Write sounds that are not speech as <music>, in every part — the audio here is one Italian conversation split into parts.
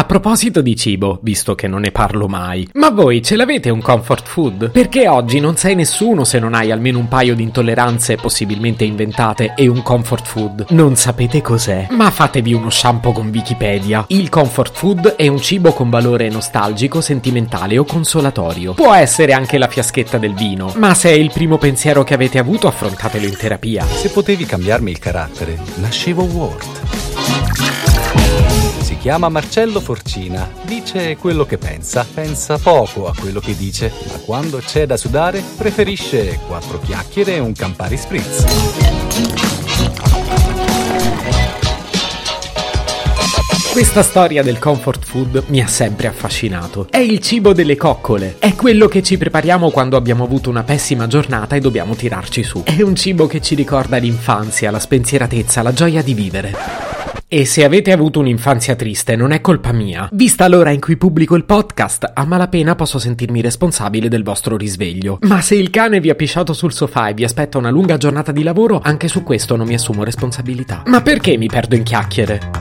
A proposito di cibo, visto che non ne parlo mai, ma voi ce l'avete un comfort food? Perché oggi non sei nessuno se non hai almeno un paio di intolleranze possibilmente inventate e un comfort food. Non sapete cos'è? Ma fatevi uno shampoo con Wikipedia. Il comfort food è un cibo con valore nostalgico, sentimentale o consolatorio. Può essere anche la fiaschetta del vino, ma se è il primo pensiero che avete avuto affrontatelo in terapia. Se potevi cambiarmi il carattere, nascevo Ward. Si chiama Marcello Forcina, dice quello che pensa, pensa poco a quello che dice, ma quando c'è da sudare preferisce quattro chiacchiere e un Campari Spritz. Questa storia del comfort food mi ha sempre affascinato. È il cibo delle coccole. È quello che ci prepariamo quando abbiamo avuto una pessima giornata e dobbiamo tirarci su. È un cibo che ci ricorda l'infanzia, la spensieratezza, la gioia di vivere. E se avete avuto un'infanzia triste non è colpa mia. Vista l'ora in cui pubblico il podcast, a malapena posso sentirmi responsabile del vostro risveglio. Ma se il cane vi ha pisciato sul sofà e vi aspetta una lunga giornata di lavoro, anche su questo non mi assumo responsabilità. Ma perché mi perdo in chiacchiere?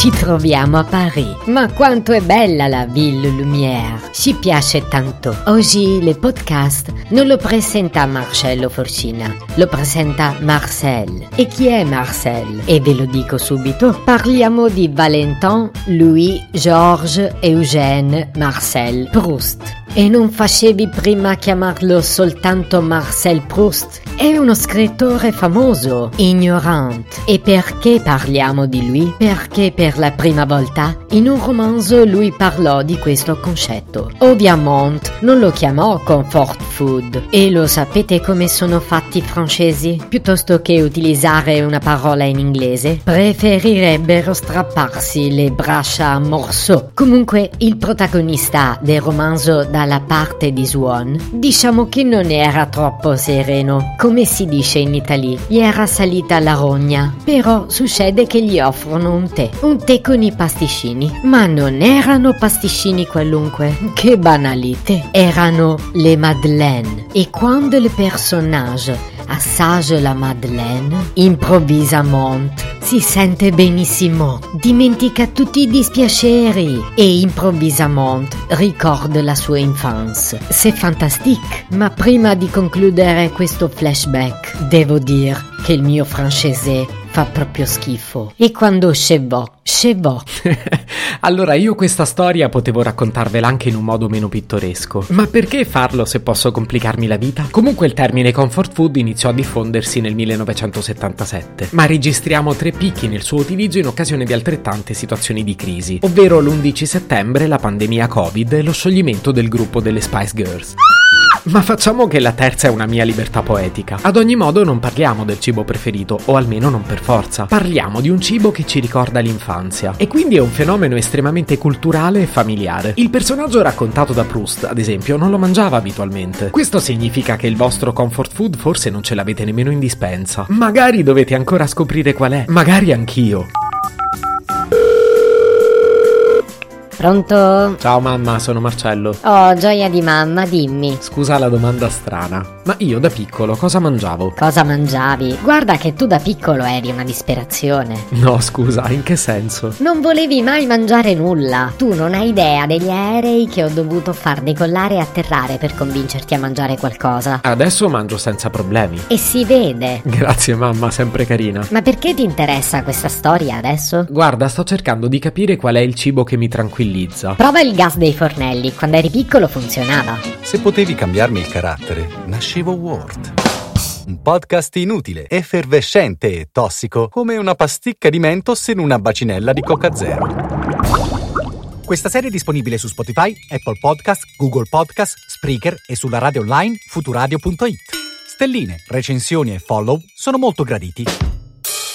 Ci troviamo a Paris. Ma quanto è bella la Ville Lumière! Ci piace tanto. Oggi il podcast non lo presenta Marcello Forcina, lo presenta Marcel. E chi è Marcel? E ve lo dico subito. Parliamo di Valentin, Louis, Georges, Eugène, Marcel Proust. E non facevi prima chiamarlo soltanto Marcel Proust? È uno scrittore famoso, ignorante. E perché parliamo di lui? Perché per la prima volta in un romanzo lui parlò di questo concetto. Ovviamente non lo chiamò comfort food. E lo sapete come sono fatti i francesi? Piuttosto che utilizzare una parola in inglese, preferirebbero strapparsi le braccia a morceau. Comunque il protagonista del romanzo da dalla parte di Swan, diciamo che non era troppo sereno. Come si dice in Italia, gli era salita la rogna. Però succede che gli offrono un tè. Un tè con i pasticcini. Ma non erano pasticcini qualunque. Che banalité. Erano le Madeleine. E quando il personaggio assaggia la Madeleine, improvvisamente si sente benissimo, dimentica tutti i dispiaceri e improvvisamente ricorda la sua infanzia. C'est fantastique, ma prima di concludere questo flashback, devo dire che il mio francese fa proprio schifo. E quando scevò, <laughs> scevò. allora io questa storia potevo raccontarvela anche in un modo meno pittoresco. Ma perché farlo se posso complicarmi la vita? Comunque il termine comfort food iniziò a diffondersi nel 1977, ma registriamo tre picchi nel suo utilizzo in occasione di altrettante situazioni di crisi, ovvero l'11 settembre, la pandemia Covid e lo scioglimento del gruppo delle Spice Girls. Ma facciamo che la terza è una mia libertà poetica. Ad ogni modo non parliamo del cibo preferito, o almeno non per forza. Parliamo di un cibo che ci ricorda l'infanzia. E quindi è un fenomeno estremamente culturale e familiare. Il personaggio raccontato da Proust, ad esempio, non lo mangiava abitualmente. Questo significa che il vostro comfort food forse non ce l'avete nemmeno in dispensa. Magari dovete ancora scoprire qual è. Magari anch'io. Pronto? Ciao mamma, sono Marcello. Oh, gioia di mamma, dimmi. Scusa la domanda strana, ma io da piccolo cosa mangiavo? Cosa mangiavi? Guarda che tu da piccolo eri una disperazione. No, scusa, in che senso? Non volevi mai mangiare nulla. Tu non hai idea degli aerei che ho dovuto far decollare e atterrare per convincerti a mangiare qualcosa. Adesso mangio senza problemi. E si vede. Grazie mamma, sempre carina. Ma perché ti interessa questa storia adesso? Guarda, sto cercando di capire qual è il cibo che mi tranquillizza tranquillizza. Prova il gas dei fornelli, quando eri piccolo funzionava. Se potevi cambiarmi il carattere, nascevo Ward. Un podcast inutile, effervescente e tossico, come una pasticca di mentos in una bacinella di Coca Zero. Questa serie è disponibile su Spotify, Apple Podcast, Google Podcast, Spreaker e sulla radio online futuradio.it. Stelline, recensioni e follow sono molto graditi.